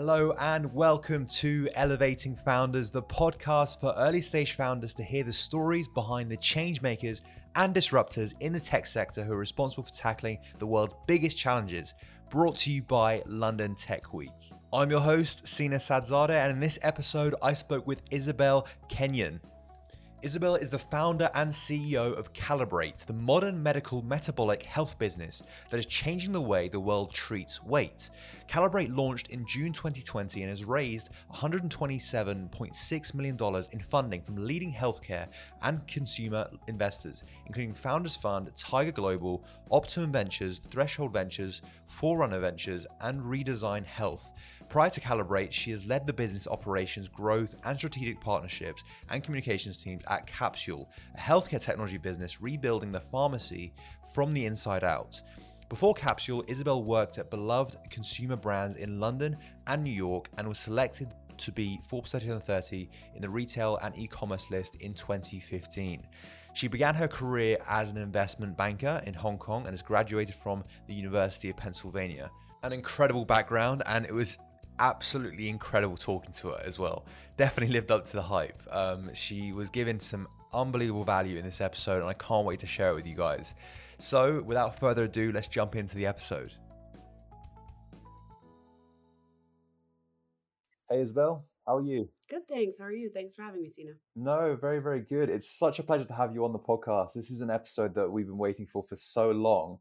Hello and welcome to Elevating Founders, the podcast for early stage founders to hear the stories behind the change makers and disruptors in the tech sector who are responsible for tackling the world's biggest challenges. Brought to you by London Tech Week. I'm your host, Sina Sadzadeh, and in this episode, I spoke with Isabelle Kenyon. Isabelle is the founder and CEO of Calibrate, the modern medical metabolic health business that is changing the way the world treats weight. Calibrate launched in June 2020 and has raised $127.6 million in funding from leading healthcare and consumer investors, including Founders Fund, Tiger Global, Optum Ventures, Threshold Ventures, Forerunner Ventures, and Redesign Health. Prior to Calibrate, she has led the business operations, growth, and strategic partnerships and communications teams at Capsule, a healthcare technology business rebuilding the pharmacy from the inside out. Before Capsule, Isabelle worked at beloved consumer brands in London and New York and was selected to be Forbes 30 under 30 in the retail and e commerce list in 2015. She began her career as an investment banker in Hong Kong and has graduated from the University of Pennsylvania. An incredible background, and it was absolutely incredible talking to her as well. Definitely lived up to the hype. Um, she was given some unbelievable value in this episode, and I can't wait to share it with you guys. So, without further ado, let's jump into the episode. Hey, Isabelle, how are you? Good, thanks. How are you? Thanks for having me, Tina. No, very, very good. It's such a pleasure to have you on the podcast. This is an episode that we've been waiting for for so long.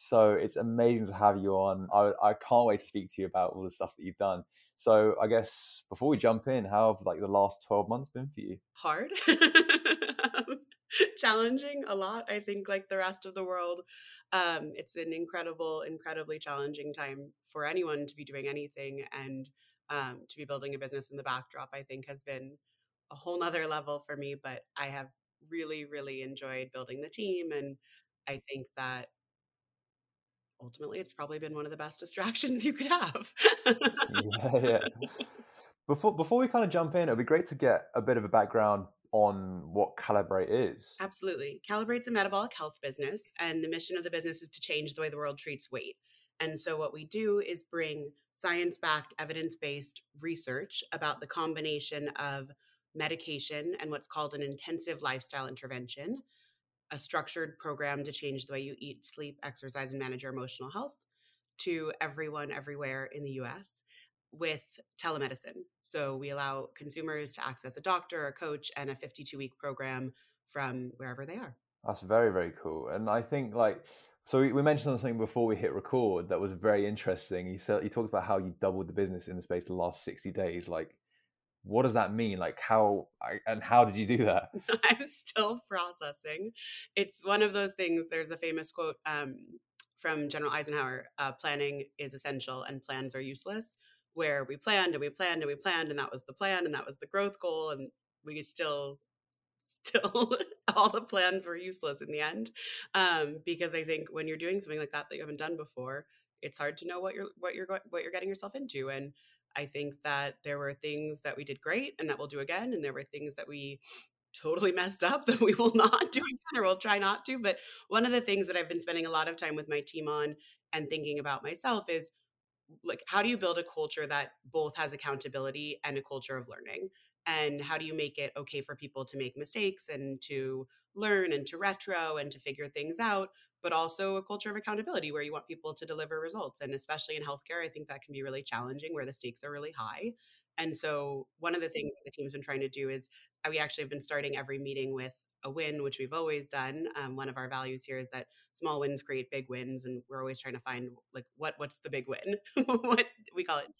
So it's amazing to have you on. I, I can't wait to speak to you about all the stuff that you've done. So I guess before we jump in, how have like the last 12 months been for you? Hard. challenging a lot. I think like the rest of the world. Um, it's an incredible, incredibly challenging time for anyone to be doing anything and um, to be building a business in the backdrop, I think has been a whole nother level for me. But I have really, really enjoyed building the team. And I think that ultimately it's probably been one of the best distractions you could have. yeah, yeah. Before before we kind of jump in, it'd be great to get a bit of a background on what Calibrate is. Absolutely. Calibrate's a metabolic health business, and the mission of the business is to change the way the world treats weight. And so, what we do is bring science backed, evidence based research about the combination of medication and what's called an intensive lifestyle intervention a structured program to change the way you eat, sleep, exercise, and manage your emotional health to everyone everywhere in the US with telemedicine. So we allow consumers to access a doctor, a coach, and a 52 week program from wherever they are. That's very, very cool. And I think like, so we mentioned something before we hit record that was very interesting. You said you talked about how you doubled the business in the space of the last 60 days. Like what does that mean? Like how and how did you do that? I'm still processing. It's one of those things there's a famous quote um, from general eisenhower uh, planning is essential and plans are useless where we planned and we planned and we planned and that was the plan and that was the growth goal and we still still all the plans were useless in the end um, because i think when you're doing something like that that you haven't done before it's hard to know what you're what you're what you're getting yourself into and I think that there were things that we did great and that we'll do again. And there were things that we totally messed up that we will not do again or we'll try not to. But one of the things that I've been spending a lot of time with my team on and thinking about myself is like, how do you build a culture that both has accountability and a culture of learning? And how do you make it okay for people to make mistakes and to learn and to retro and to figure things out, but also a culture of accountability where you want people to deliver results. And especially in healthcare, I think that can be really challenging where the stakes are really high. And so, one of the things that the team's been trying to do is uh, we actually have been starting every meeting with a win, which we've always done. Um, one of our values here is that small wins create big wins, and we're always trying to find like what what's the big win? what we call it.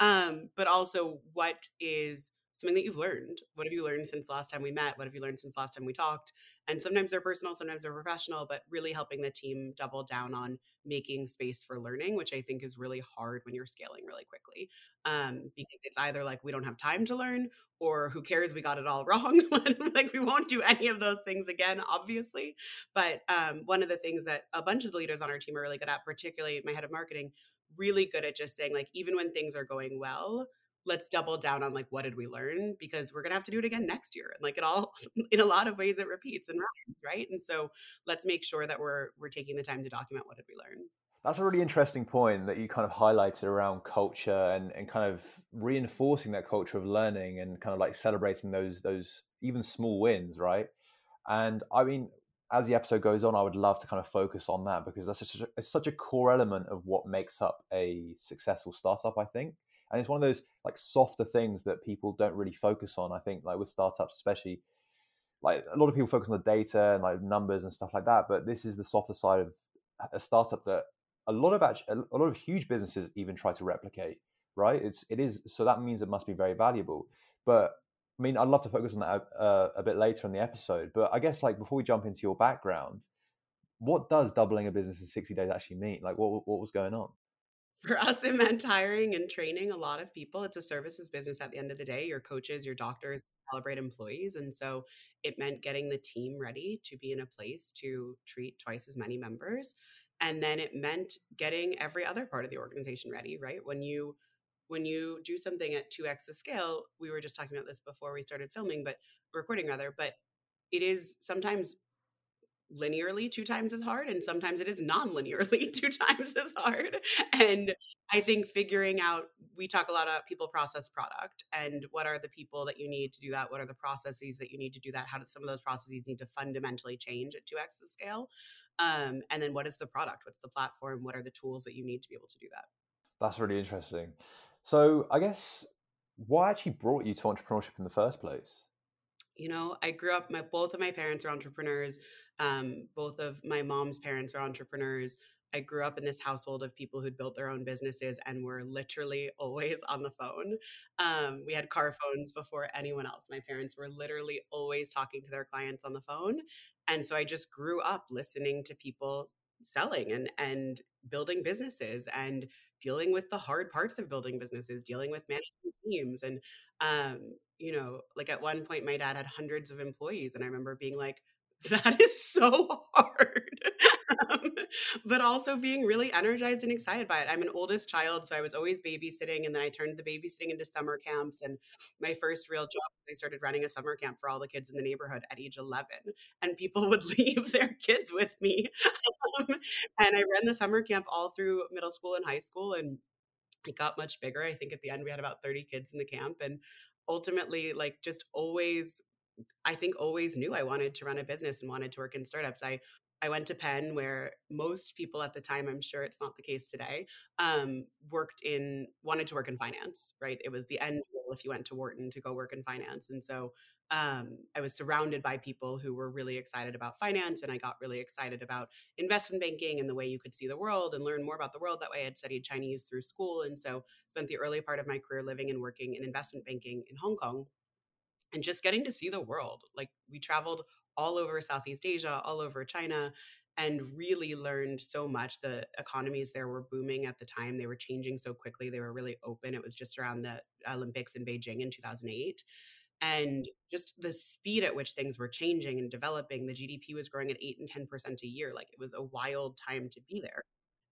Um, but also, what is something that you've learned. What have you learned since last time we met? What have you learned since last time we talked? And sometimes they're personal, sometimes they're professional, but really helping the team double down on making space for learning, which I think is really hard when you're scaling really quickly. Um, because it's either like we don't have time to learn or who cares, we got it all wrong. like we won't do any of those things again, obviously. But um, one of the things that a bunch of the leaders on our team are really good at, particularly my head of marketing, really good at just saying, like, even when things are going well, let's double down on like what did we learn because we're gonna have to do it again next year and like it all in a lot of ways it repeats and rhymes right and so let's make sure that we're we're taking the time to document what did we learn That's a really interesting point that you kind of highlighted around culture and, and kind of reinforcing that culture of learning and kind of like celebrating those those even small wins, right? And I mean, as the episode goes on, I would love to kind of focus on that because that's such a, it's such a core element of what makes up a successful startup. I think, and it's one of those like softer things that people don't really focus on. I think, like with startups, especially, like a lot of people focus on the data and like numbers and stuff like that, but this is the softer side of a startup that a lot of actually, a lot of huge businesses even try to replicate. Right? It's it is so that means it must be very valuable. But I mean, I'd love to focus on that uh, a bit later in the episode. But I guess like before we jump into your background, what does doubling a business in 60 days actually mean? Like what what was going on? For us, it meant hiring and training a lot of people. It's a services business at the end of the day. Your coaches, your doctors, calibrate employees. And so it meant getting the team ready to be in a place to treat twice as many members and then it meant getting every other part of the organization ready right when you when you do something at 2x the scale we were just talking about this before we started filming but recording rather but it is sometimes linearly two times as hard and sometimes it is non-linearly two times as hard and i think figuring out we talk a lot about people process product and what are the people that you need to do that what are the processes that you need to do that how do some of those processes need to fundamentally change at 2x the scale um, and then what is the product? What's the platform? What are the tools that you need to be able to do that? That's really interesting. So I guess why actually brought you to entrepreneurship in the first place? You know, I grew up. My both of my parents are entrepreneurs. Um, both of my mom's parents are entrepreneurs. I grew up in this household of people who'd built their own businesses and were literally always on the phone. Um, we had car phones before anyone else. My parents were literally always talking to their clients on the phone. And so I just grew up listening to people selling and and building businesses and dealing with the hard parts of building businesses, dealing with managing teams and um, you know, like at one point my dad had hundreds of employees and I remember being like that is so hard. um, but also being really energized and excited by it. I'm an oldest child, so I was always babysitting, and then I turned the babysitting into summer camps. And my first real job, I started running a summer camp for all the kids in the neighborhood at age 11, and people would leave their kids with me. um, and I ran the summer camp all through middle school and high school, and it got much bigger. I think at the end we had about 30 kids in the camp, and ultimately, like, just always I think always knew I wanted to run a business and wanted to work in startups. I I went to Penn, where most people at the time, I'm sure it's not the case today, um, worked in, wanted to work in finance, right? It was the end goal if you went to Wharton to go work in finance. And so um, I was surrounded by people who were really excited about finance, and I got really excited about investment banking and the way you could see the world and learn more about the world. That way, I had studied Chinese through school, and so spent the early part of my career living and working in investment banking in Hong Kong, and just getting to see the world. Like we traveled all over Southeast Asia, all over China, and really learned so much. The economies there were booming at the time. They were changing so quickly. They were really open. It was just around the Olympics in Beijing in 2008. And just the speed at which things were changing and developing, the GDP was growing at 8 and 10% a year. Like it was a wild time to be there.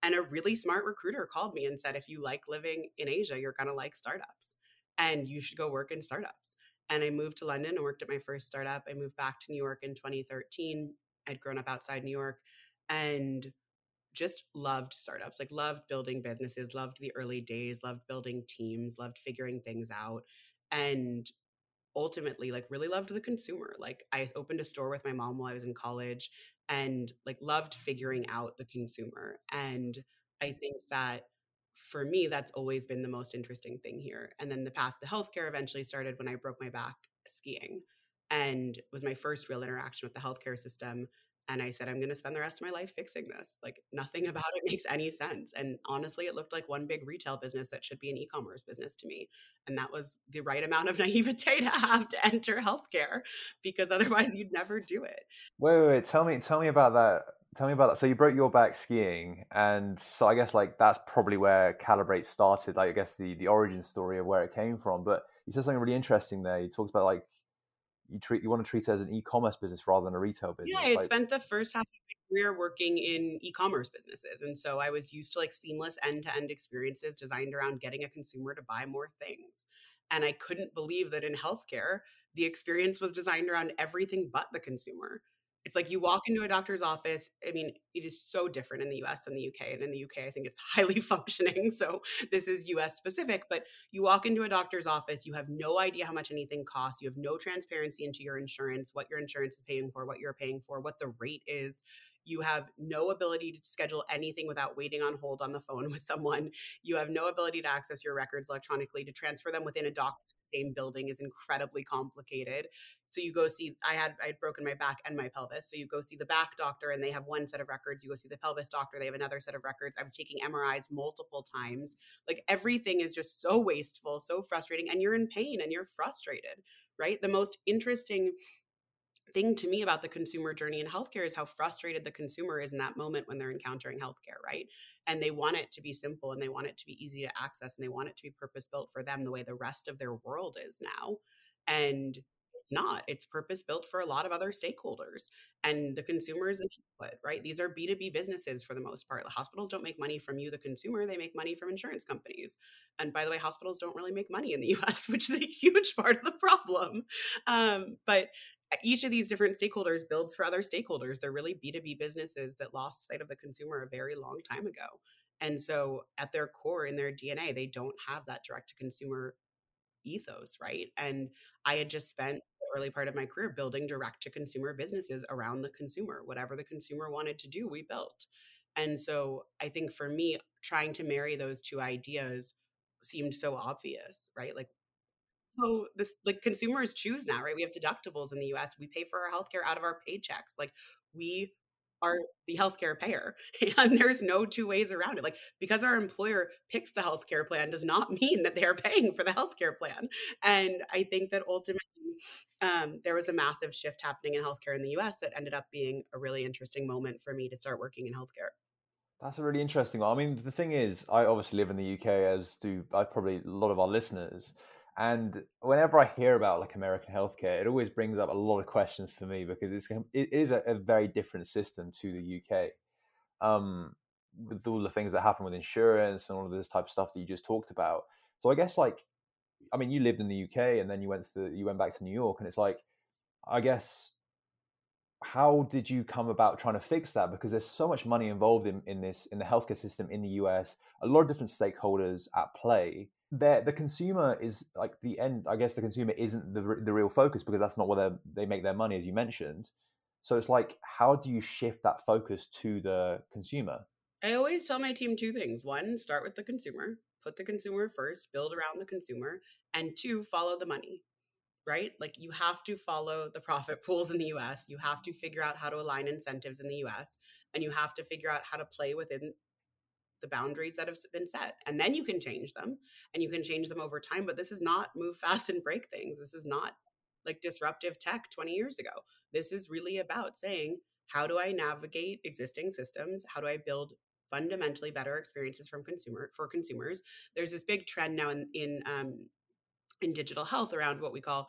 And a really smart recruiter called me and said, if you like living in Asia, you're going to like startups and you should go work in startups and I moved to London and worked at my first startup. I moved back to New York in 2013. I'd grown up outside New York and just loved startups, like loved building businesses, loved the early days, loved building teams, loved figuring things out. And ultimately like really loved the consumer. Like I opened a store with my mom while I was in college and like loved figuring out the consumer. And I think that for me, that's always been the most interesting thing here. And then the path to healthcare eventually started when I broke my back skiing and was my first real interaction with the healthcare system. And I said, I'm going to spend the rest of my life fixing this. Like nothing about it makes any sense. And honestly, it looked like one big retail business that should be an e commerce business to me. And that was the right amount of naivete to have to enter healthcare because otherwise you'd never do it. Wait, wait, wait. Tell me, tell me about that tell me about that. So you broke your back skiing, and so I guess like that's probably where Calibrate started. Like I guess the the origin story of where it came from. But you said something really interesting there. You talked about like you treat you want to treat it as an e-commerce business rather than a retail business. Yeah, I like, spent the first half of my career working in e-commerce businesses, and so I was used to like seamless end-to-end experiences designed around getting a consumer to buy more things. And I couldn't believe that in healthcare, the experience was designed around everything but the consumer It's like you walk into a doctor's office. I mean, it is so different in the US than the UK. And in the UK, I think it's highly functioning. So this is US specific. But you walk into a doctor's office, you have no idea how much anything costs. You have no transparency into your insurance, what your insurance is paying for, what you're paying for, what the rate is. You have no ability to schedule anything without waiting on hold on the phone with someone. You have no ability to access your records electronically, to transfer them within a doctor same building is incredibly complicated. So you go see I had I had broken my back and my pelvis. So you go see the back doctor and they have one set of records. You go see the pelvis doctor, they have another set of records. I was taking MRIs multiple times. Like everything is just so wasteful, so frustrating and you're in pain and you're frustrated, right? The most interesting thing to me about the consumer journey in healthcare is how frustrated the consumer is in that moment when they're encountering healthcare, right? And they want it to be simple and they want it to be easy to access and they want it to be purpose built for them the way the rest of their world is now. And it's not. It's purpose built for a lot of other stakeholders and the consumers input, right? These are B2B businesses for the most part. The hospitals don't make money from you, the consumer, they make money from insurance companies. And by the way, hospitals don't really make money in the US, which is a huge part of the problem. Um, but Uh, each of these different stakeholders builds for other stakeholders. They're really B2B businesses that lost sight of the consumer a very long time ago. And so, at their core, in their DNA, they don't have that direct to consumer ethos, right? And I had just spent the early part of my career building direct to consumer businesses around the consumer. Whatever the consumer wanted to do, we built. And so, I think for me, trying to marry those two ideas seemed so obvious, right? Like, so this like consumers choose now, right? We have deductibles in the US. We pay for our healthcare out of our paychecks. Like we are the healthcare payer and there's no two ways around it like because our employer picks the healthcare plan does not mean that they are paying for the healthcare plan and i think that ultimately um, there was a massive shift happening in healthcare in the us that ended up being a really interesting moment for me to start working in healthcare that's a really interesting one i mean the thing is i obviously live in the uk as do i probably a lot of our listeners and whenever I hear about like American healthcare, it always brings up a lot of questions for me because it's it is a, a very different system to the UK. Um, with all the things that happen with insurance and all of this type of stuff that you just talked about. So I guess like, I mean, you lived in the UK and then you went to you went back to New York, and it's like, I guess, how did you come about trying to fix that? Because there's so much money involved in in this in the healthcare system in the US, a lot of different stakeholders at play the the consumer is like the end. I guess the consumer isn't the the real focus because that's not where they make their money, as you mentioned. So it's like, how do you shift that focus to the consumer? I always tell my team two things: one, start with the consumer, put the consumer first, build around the consumer, and two, follow the money. Right? Like you have to follow the profit pools in the US. You have to figure out how to align incentives in the US, and you have to figure out how to play within the boundaries that have been set and then you can change them and you can change them over time but this is not move fast and break things this is not like disruptive tech 20 years ago. This is really about saying how do i navigate existing systems? How do i build fundamentally better experiences from consumer for consumers? There's this big trend now in in um, in digital health around what we call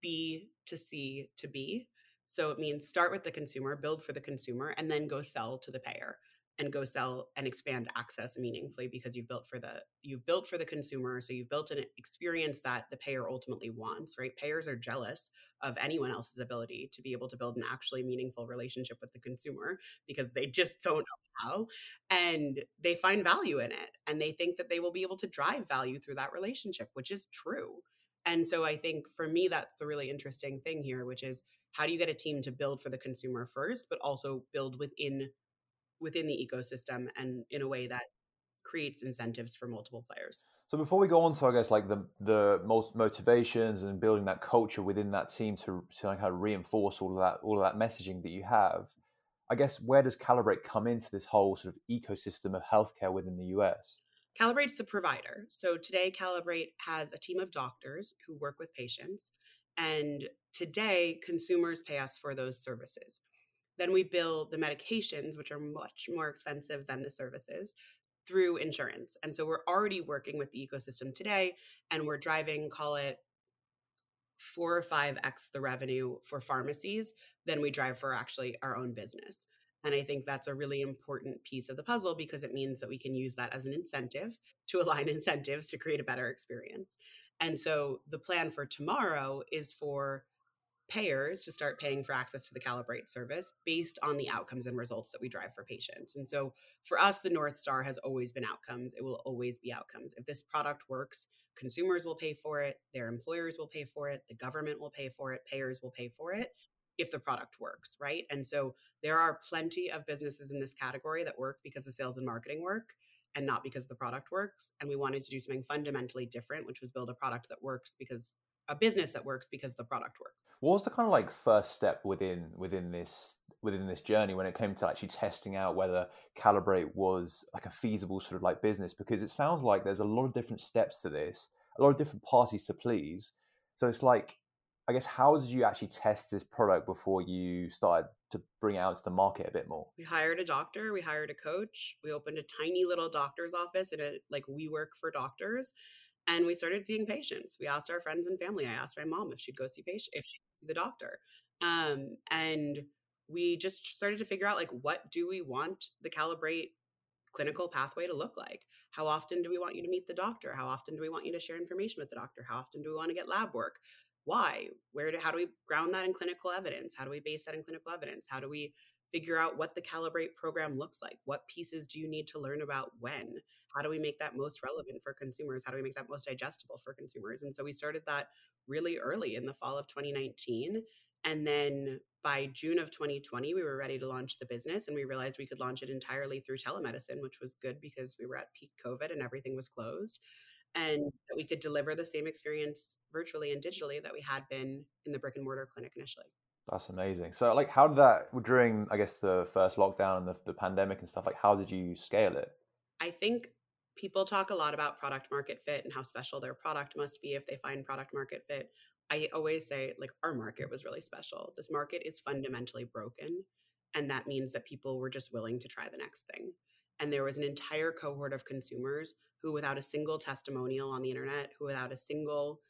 b to c to b. So it means start with the consumer build for the consumer and then go sell to the payer and go sell and expand access meaningfully because you've built for the you've built for the consumer so you've built an experience that the payer ultimately wants right? Payers are jealous of anyone else's ability to be able to build an actually meaningful relationship with the consumer because they just don't know how and they find value in it and they think that they will be able to drive value through that relationship which is true. And so i think for me that's the really interesting thing here which is how do you get a team to build for the consumer first but also build within within the ecosystem and in a way mm. that creates incentives for multiple players. So before we go on to, I guess, like the the most motivations and building that culture within that team to to kind of reinforce all of that all of that messaging that you have, I guess where does Calibrate come into this whole sort of ecosystem of healthcare within the US? Calibrate's the provider. So today, Calibrate has a team of doctors who work with patients, and today consumers pay us for those services. Then we bill the medications, which are much more expensive than the services, through insurance. And so we're already working with the ecosystem today, and we're driving, call it four or five X the revenue for pharmacies than we drive for actually our own business. And I think that's a really important piece of the puzzle because it means that we can use that as an incentive to align incentives to create a better experience. And so the plan for tomorrow is for payers to start paying for access to the Calibrate service based on the outcomes and results that we drive for patients. And so for us, the North Star has always been outcomes. It will always be outcomes. If this product works, consumers will pay for it, their employers will pay for it, the government will pay for it, payers will pay for it if the product works, right? And so there are plenty of businesses in this category that work because the sales and marketing work and not because the product works. And we wanted to do something fundamentally different, which was build a product that works because a business that works because the product works. What was the kind of like first step within within this within this journey when it came to actually testing out whether Calibrate was like a feasible sort of like business? Because it sounds like there's a lot of different steps to this, a lot of different parties to please. So it's like, I guess, how did you actually test this product before you started to bring it out to the market a bit more? We hired a doctor, we hired a coach, we opened a tiny little doctor's office and it like we work for doctors and we started seeing patients. We asked our friends and family. I asked my mom if she'd go see patient, if she'd see the doctor, um, and we just started to figure out like what do we want the calibrate clinical pathway to look like? How often do we want you to meet the doctor? How often do we want you to share information with the doctor? How often do we want to get lab work? Why? Where do how do we ground that in clinical evidence? How do we base that in clinical evidence? How do we figure out what the calibrate program looks like what pieces do you need to learn about when how do we make that most relevant for consumers how do we make that most digestible for consumers and so we started that really early in the fall of 2019 and then by June of 2020, we were ready to launch the business and we realized we could launch it entirely through telemedicine, which was good because we were at peak COVID and everything was closed. And that we could deliver the same experience virtually and digitally that we had been in the brick and mortar clinic initially. That's amazing. So, like, how did that during, I guess, the first lockdown and the, the pandemic and stuff? Like, how did you scale it? I think people talk a lot about product market fit and how special their product must be if they find product market fit. I always say, like, our market was really special. This market is fundamentally broken. And that means that people were just willing to try the next thing. And there was an entire cohort of consumers who, without a single testimonial on the internet, who, without a single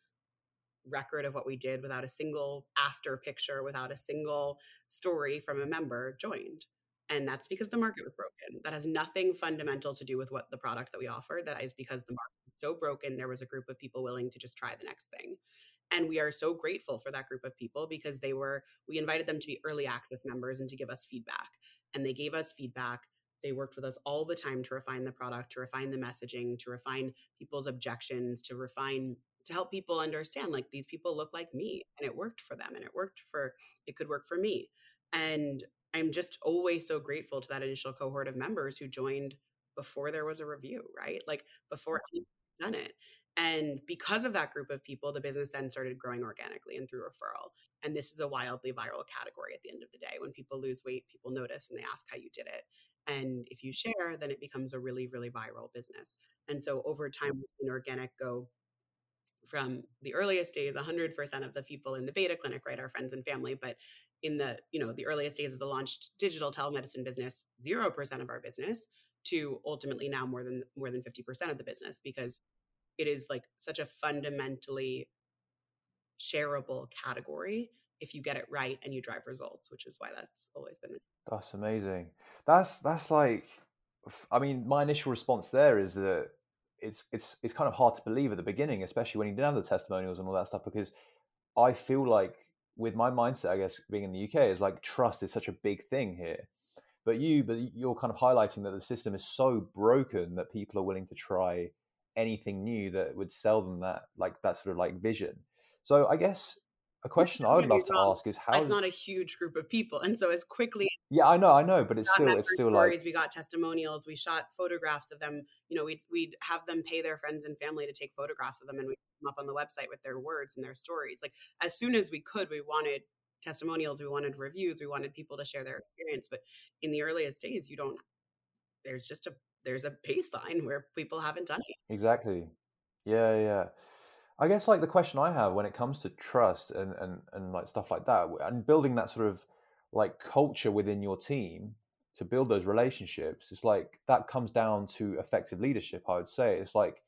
record of what we did, without a single after picture, without a single story from a member, joined. And that's because the market was broken. That has nothing fundamental to do with what the product that we offered. That is because the market was so broken, there was a group of people willing to just try the next thing. And we are so grateful for that group of people because they were, we invited them to be early access members and to give us feedback. And they gave us feedback. They worked with us all the time to refine the product, to refine the messaging, to refine people's objections, to refine, to help people understand like these people look like me and it worked for them and it worked for, it could work for me. And I'm just always so grateful to that initial cohort of members who joined before there was a review, right? Like before done it. And because of that group of people, the business then started growing organically and through referral. And this is a wildly viral category at the end of the day. When people lose weight, people notice and they ask how you did it. And if you share, then it becomes a really, really viral business. And so over time, we've seen organic go from the earliest days, 100% of the people in the beta clinic, right, our friends and family. But in the, you know, the earliest days of the launched digital telemedicine business, 0% of our business to ultimately now more than more than 50% of the business because it is like such a fundamentally shareable category if you get it right and you drive results which is why that's always been the that's amazing that's that's like i mean my initial response there is that it's it's it's kind of hard to believe at the beginning especially when you didn't have the testimonials and all that stuff because i feel like with my mindset i guess being in the uk is like trust is such a big thing here but you but you're kind of highlighting that the system is so broken that people are willing to try anything new that would sell them that like that sort of like vision. So I guess a question I would love to ask is how it's not a huge group of people, and so as quickly. Yeah, I know, I know, but it's still it's still stories, like we got testimonials, we shot photographs of them. You know, we'd we'd have them pay their friends and family to take photographs of them, and we put them up on the website with their words and their stories. Like as soon as we could, we wanted testimonials, we wanted reviews, we wanted people to share their experience. But in the earliest days, you don't. There's just a there's a baseline where people haven't done it. Exactly. Yeah, yeah. I guess like the question I have when it comes to trust and and and like stuff like that and building that sort of like culture within your team to build those relationships it's like that comes down to effective leadership i would say. It's like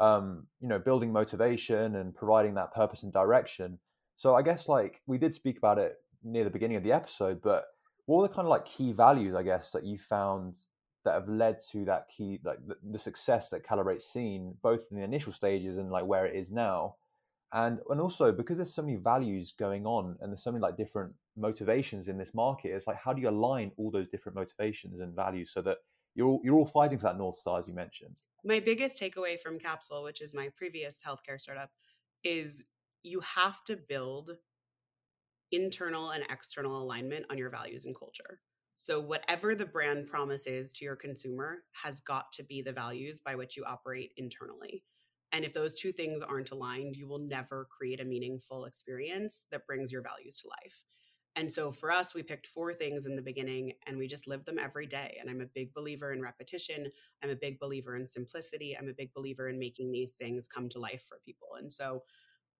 um you know building motivation and providing that purpose and direction. So i guess like we did speak about it near the beginning of the episode but what are the kind of like key values i guess that you found that have led to that key like the, the success that calibrate's seen both in the initial stages and like where it is now. And and also because there's so many values going on and there's so many like different motivations in this market it's like how do you align all those different motivations and values so that you're all, you're all fighting for that north star as you mentioned? My biggest takeaway from capsule which is my previous healthcare startup is you have to build internal and external alignment on your values and culture so whatever the brand promise is to your consumer has got to be the values by which you operate internally and if those two things aren't aligned, you will never create a meaningful experience that brings your values to life. And so for us, we picked four things in the beginning and we just lived them every day. And I'm a big believer in repetition. I'm a big believer in simplicity. I'm a big believer in making these things come to life for people. And so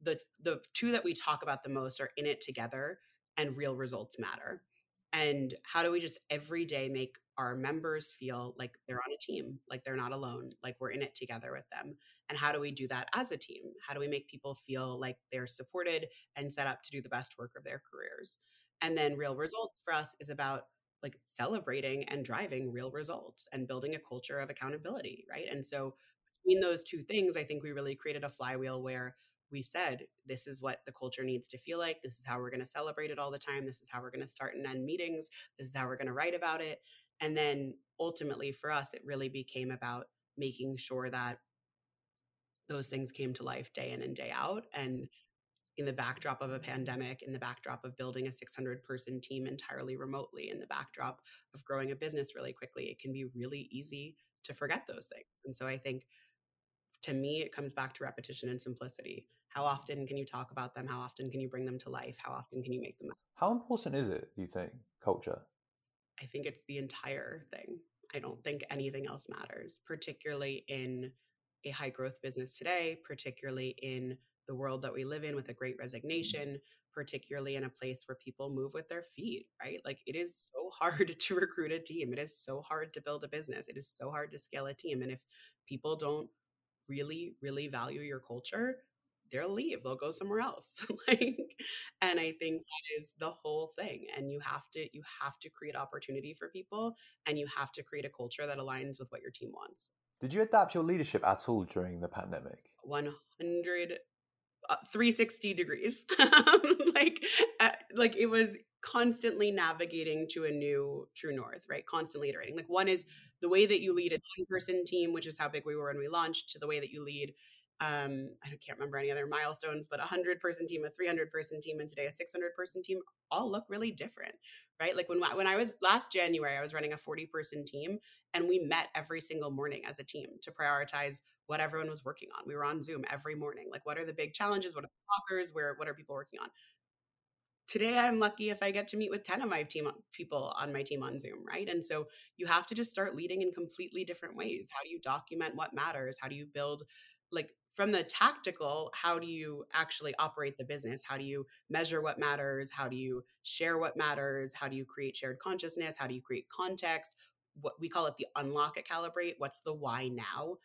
the the two that we talk about the most are in it together and real results matter. And how do we just every day make our members feel like they're on a team, like they're not alone, like we're in it together with them? And how do we do that as a team? How do we make people feel like they're supported and set up to do the best work of their careers? And then real results for us is about like celebrating and driving real results and building a culture of accountability, right? And so between those two things, I think we really created a flywheel where we said this is what the culture needs to feel like. This is how we're going to celebrate it all the time. This is how we're going to start and end meetings. This is how we're going to write about it. And then ultimately for us it really became about making sure that those things came to life day in and day out. And in the backdrop of a pandemic in the backdrop of building a 600 person team entirely remotely in the backdrop of growing a business really quickly it can be really easy to forget those things. And so i think to me it comes back to repetition and simplicity how often can you talk about them? How often can you bring them to life? How often can you make them how important is it do you think culture? I think it's the entire thing. I don't think anything else matters particularly in a high growth business today particularly in the world that we live in with a great mm. resignation particularly in a place where people move with their feet right? Like it is so hard to recruit a team. It is so hard to build a business. It is so hard to scale a team. And if people don't really really value your culture they'll leave they'll go somewhere else. Like and i think that is the whole thing and you have to you have to create opportunity for people and you have to create a culture that aligns with what your team wants. Did you adapt your leadership at all during the pandemic? 100 uh, 360 degrees. Like uh, like it was constantly navigating to a new true north right? Constantly iterating. Like one is the way that you lead a 10 person team which is how big we were when we launched to the way that you lead um, I can't remember any other milestones, but a hundred person team, a 300 person team, and today a 600 person team all look really different, right? Like when, when I was last January, I was running a 40 person team and we met every single morning as a team to prioritize what everyone was working on. We were on Zoom every morning. Like, what are the big challenges? What are the blockers? Where, what are people working on? today i'm lucky if i get to meet with 10 of my team people on my team on zoom right and so you have to just start leading in completely different ways how do you document what matters how do you build like from the tactical how do you actually operate the business? How do you measure what matters? How do you share what matters? How do you create shared consciousness? How do you create context? What we call it the unlock at calibrate. What's the why now?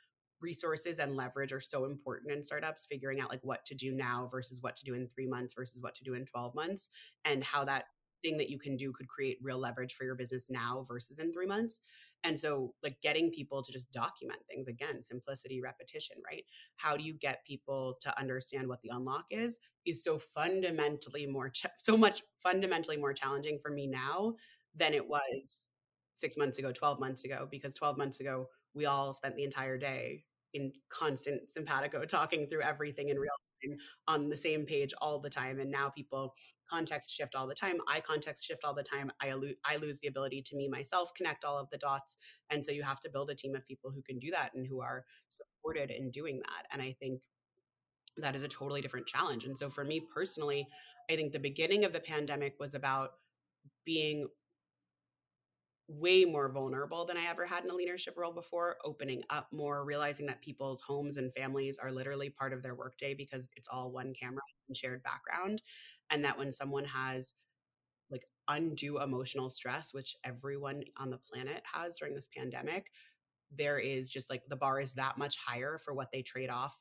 Resources and leverage are so important in startups figuring out like what to do now versus what to do in 3 months versus what to do in 12 months and how that thing that you can do could create real leverage for your business now versus in 3 months and so like getting people to just document things again simplicity repetition right? How do you get people to understand what the unlock is is so fundamentally more so much fundamentally more challenging for me now than it was 6 months ago 12 months ago because 12 months ago we all spent the entire day in constant simpatico talking through everything in real time on the same page all the time and now people context shift all the time i context shift all the time i, I lose the ability to me myself connect all of the dots and so you have to build a team of people who can do that and who are supported in doing that and i think that is a totally different challenge and so for me personally i think the beginning of the pandemic was about being way more vulnerable than I ever had in a leadership role before, opening up more, realizing that people's homes and families are literally part of their workday because it's all one camera and shared background. And that when someone has like undue emotional stress, which everyone on the planet has during this pandemic, there is just like the bar is that much higher for what they trade off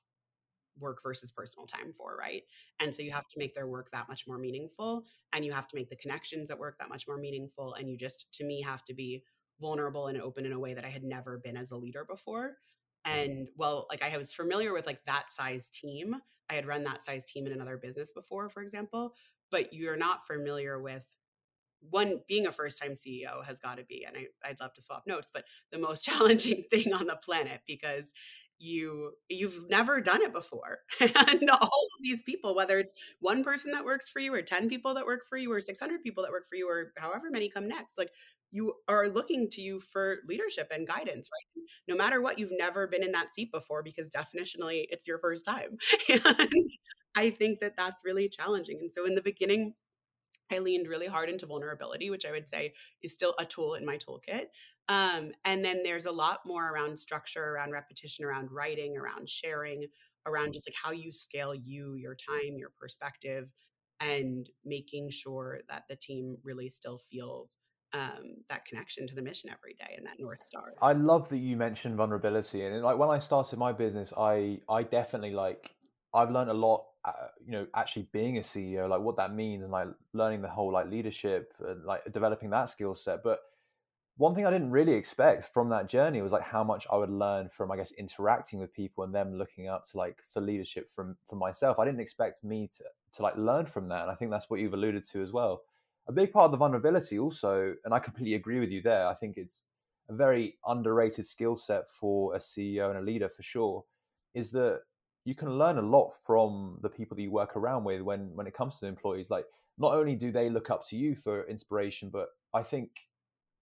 work versus personal time for, right? And so you mm-hmm. have to make their work that much more meaningful and you have to make the connections at work that much more meaningful. And you just, to me, have to be vulnerable and open in a way that I had never been as a leader before. And well, like I was familiar with like that size team. I had run that size team in another business before, for example, but you're not familiar with one being a first time CEO has got to be, and I, would love to swap notes, but the most challenging thing on the planet because you you've never done it before. And all of these people whether it's one person that works for you or 10 people that work for you or 600 people that work for you or however many come next like you are looking to you for leadership and guidance right? No matter what you've never been in that seat before because definitionally it's your first time. And i think that that's really challenging. And so in the beginning I leaned really hard into vulnerability, which I would say is still a tool in my toolkit. Um, and then there's a lot more around structure, around repetition, around writing, around sharing, around just like how you scale you, your time, your perspective, and making sure that the team really still feels um, that connection to the mission every day and that north star. I love that you mentioned vulnerability, and like when I started my business, I I definitely like I've learned a lot uh, you know actually being a ceo like what that means and like learning the whole like leadership and like developing that skill set but one thing i didn't really expect from that journey was like how much i would learn from i guess interacting with people and them looking up to like for leadership from from myself. I didn't expect me to to like learn from that and i think that's what you've alluded to as well. A big part of the vulnerability also and i completely agree with you there i think it's a very underrated skill set for a ceo and a leader for sure is that you can learn a lot from the people that you work around with when when it comes to employees. Like not only do they look up to you for inspiration but i think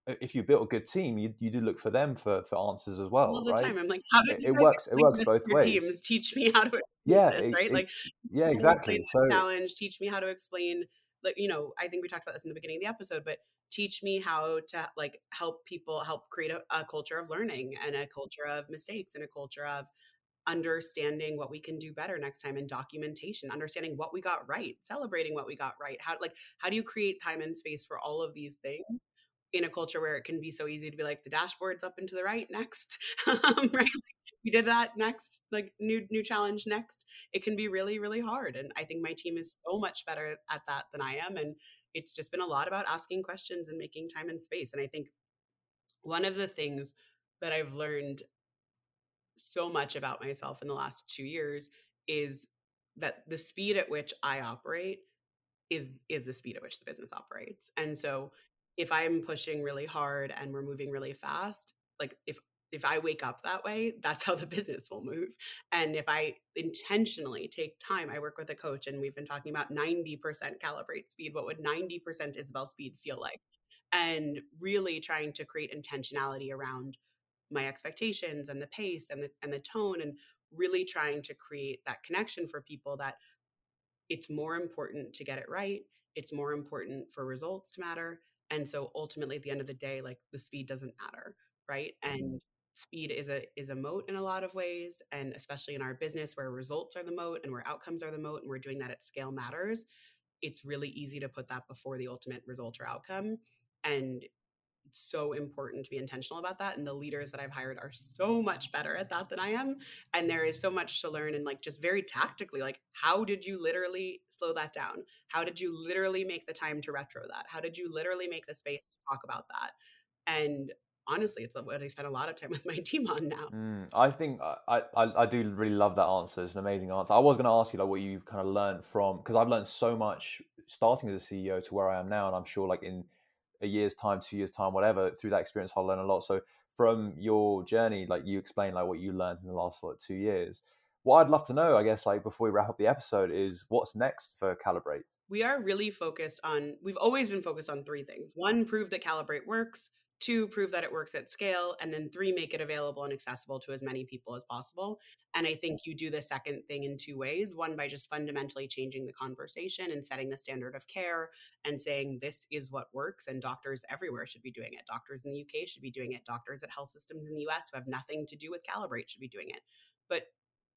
if you built a good team you, you do look for them for, for answers as well all the right? time i'm like how do it, it works it works both ways. teams teach me how to explain yeah this it, right? it, like yeah exactly so challenge teach me how to explain like you know i think we talked about this in the beginning of the episode but teach me how to like help people help create a, a culture of learning and a culture of mistakes and a culture of understanding what we can do better next time and documentation understanding what we got right celebrating what we got right how like how do you create time and space for all of these things in a culture where it can be so easy to be like the dashboard's up and to the right next um, right we did that next like new new challenge next it can be really really hard and i think my team is so much better at that than i am and it's just been a lot about asking questions and making time and space and i think one of the things that i've learned so much about myself in the last two years is that the speed at which I operate is is the speed at which the business operates. And so if I'm pushing really hard and we're moving really fast, like if if I wake up that way, that's how the business will move. And if I intentionally take time, I work with a coach and we've been talking about 90% calibrate speed. What would 90% Isabelle speed feel like? And really trying to create intentionality around my expectations and the pace and the and the tone and really trying to create that connection for people that it's more important to get it right it's more important for results to matter and so ultimately at the end of the day like the speed doesn't matter right? Mm-hmm. And speed is a is a moat in a lot of ways and especially in our business where results are the moat and where outcomes are the moat and we're doing that at scale matters it's really easy to put that before the ultimate result or outcome and so important to be intentional about that and the leaders that i've hired are so much better at that than i am and there is so much to learn and like just very tactically like how did you literally slow that down? How did you literally make the time to retro that? How did you literally make the space to talk about that? And honestly it's what i spend a lot of time with my team on now. Mm, i think I, I i do really love that answer. It's an amazing answer. I was going to ask you like what you kind of learned from because i've learned so much starting as a ceo to where i am now and i'm sure like in a year's time, two years time, whatever, through that experience, I'll learn a lot. So from your journey, like you explained, like what you learned in the last like two years. What I'd love to know, I guess, like before we wrap up the episode, is what's next for Calibrate. We are really focused on. We've always been focused on three things. One, prove that Calibrate works two prove that it works at scale and then three make it available and accessible to as many people as possible. And i think you do the second thing in two ways. One by just fundamentally changing the conversation and setting the standard of care and saying this is what works and doctors everywhere should be doing it. Doctors in the uk should be doing it. Doctors at health systems in the us who have nothing to do with calibrate should be doing it. But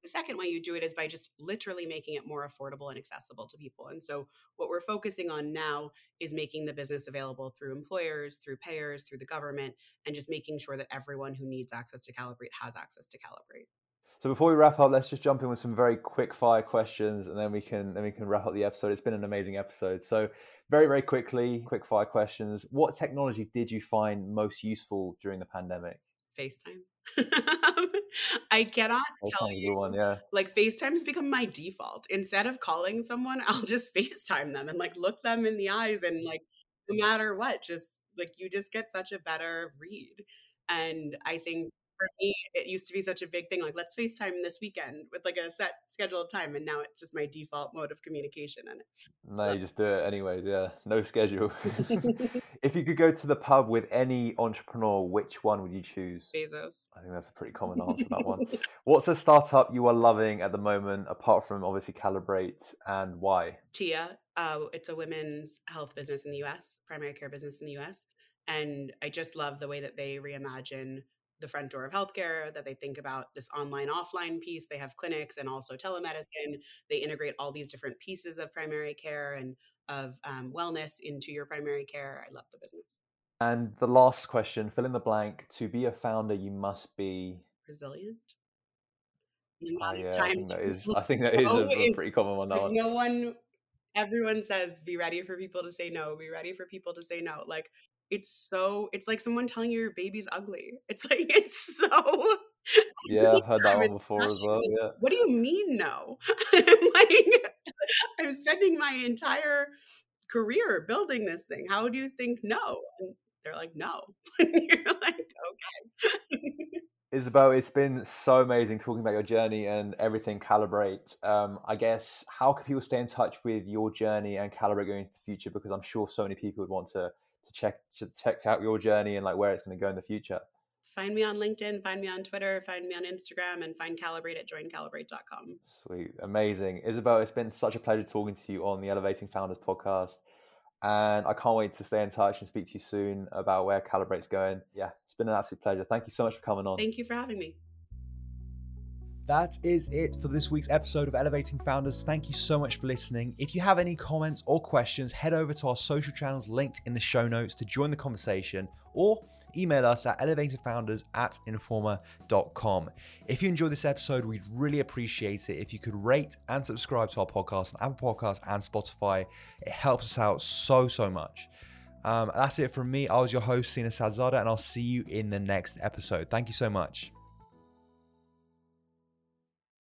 the second way you do it is by just literally making it more affordable and accessible to people. And so, what we're focusing on now is making the business available through employers, through payers, through the government, and just making sure that everyone who needs access to Calibrate has access to Calibrate. So before we wrap up, let's just jump in with some very quick fire questions, and then we can then we can wrap up the episode. It's been an amazing episode. So very very quickly, quick fire questions. What technology did you find most useful during the pandemic? FaceTime. I cannot tell sounds a good you. one, yeah. Like FaceTime has become my default. Instead of calling someone, I'll just FaceTime them and like look them in the eyes and like no matter what, just like you just get such a better read. And I think for me, it used to be such a big thing. Like, let's FaceTime this weekend with like a set scheduled time. And now it's just my default mode of communication. And No, you just do it anyways, yeah. No schedule. if you could go to the pub with any entrepreneur, which one would you choose? Bezos. I think that's a pretty common answer, that one. What's a startup you are loving at the moment, apart from obviously Calibrate, and why? Tia. Uh, it's a women's health business in the US, primary care business in the US. And I just love the way that they reimagine the front door of healthcare, that they think about this online offline piece. They have clinics and also telemedicine. They integrate all these different pieces of primary care and of um, wellness into your primary care. I love the business. And the last question, fill in the blank. To be a founder, you must be. Resilient. Oh, yeah, I think that is. I think that is a, a pretty common one. That one. no one everyone says be ready for people to say no be ready for people to say no like it's so it's like someone telling you your baby's ugly it's like it's so Yeah, I've heard that one before as well. Yeah. what do you mean no i'm like i'm spending my entire career building this thing how do you think no and they're like no and you're like okay Isabelle, it's been so amazing talking about your journey and everything Calibrate. Um, I guess how can people stay in touch with your journey and Calibrate going into the future? Because I'm sure so many people would want to to check to check out your journey and like where it's going to go in the future. find me on linkedin find me on twitter find me on instagram and find calibrate at joincalibrate.com Sweet, amazing, Isabelle. It's been such a pleasure talking to you on the Elevating Founders podcast, and I can't wait to stay in touch and speak to you soon about where Calibrate's going. Yeah, it's been an absolute pleasure. Thank you so much for coming on. thank you for having me That is it for this week's episode of Elevating Founders. Thank you so much for listening. If you have any comments or questions, head over to our social channels linked in the show notes to join the conversation or email us at elevatingfounders at informa.com. If you enjoyed this episode, we'd really appreciate it if you could rate and subscribe to our podcast on Apple Podcasts and Spotify. It helps us out so, so much. Um, that's it from me. I was your host, Sina Sadzada, and I'll see you in the next episode. Thank you so much.